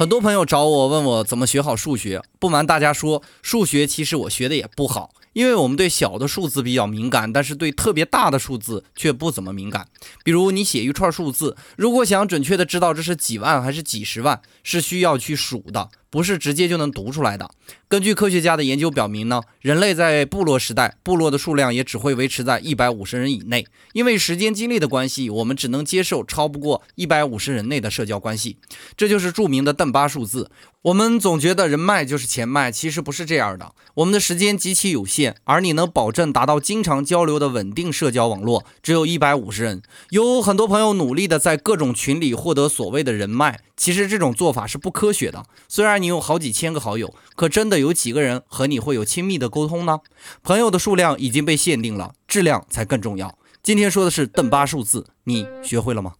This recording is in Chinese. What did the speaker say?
很多朋友找我问我怎么学好数学，不瞒大家说，数学其实我学的也不好，因为我们对小的数字比较敏感，但是对特别大的数字却不怎么敏感。比如你写一串数字，如果想准确的知道这是几万还是几十万，是需要去数的。不是直接就能读出来的。根据科学家的研究表明呢，人类在部落时代，部落的数量也只会维持在一百五十人以内。因为时间精力的关系，我们只能接受超不过一百五十人内的社交关系。这就是著名的邓巴数字。我们总觉得人脉就是钱脉，其实不是这样的。我们的时间极其有限，而你能保证达到经常交流的稳定社交网络，只有一百五十人。有很多朋友努力的在各种群里获得所谓的人脉，其实这种做法是不科学的。虽然你有好几千个好友，可真的有几个人和你会有亲密的沟通呢？朋友的数量已经被限定了，质量才更重要。今天说的是邓巴数字，你学会了吗？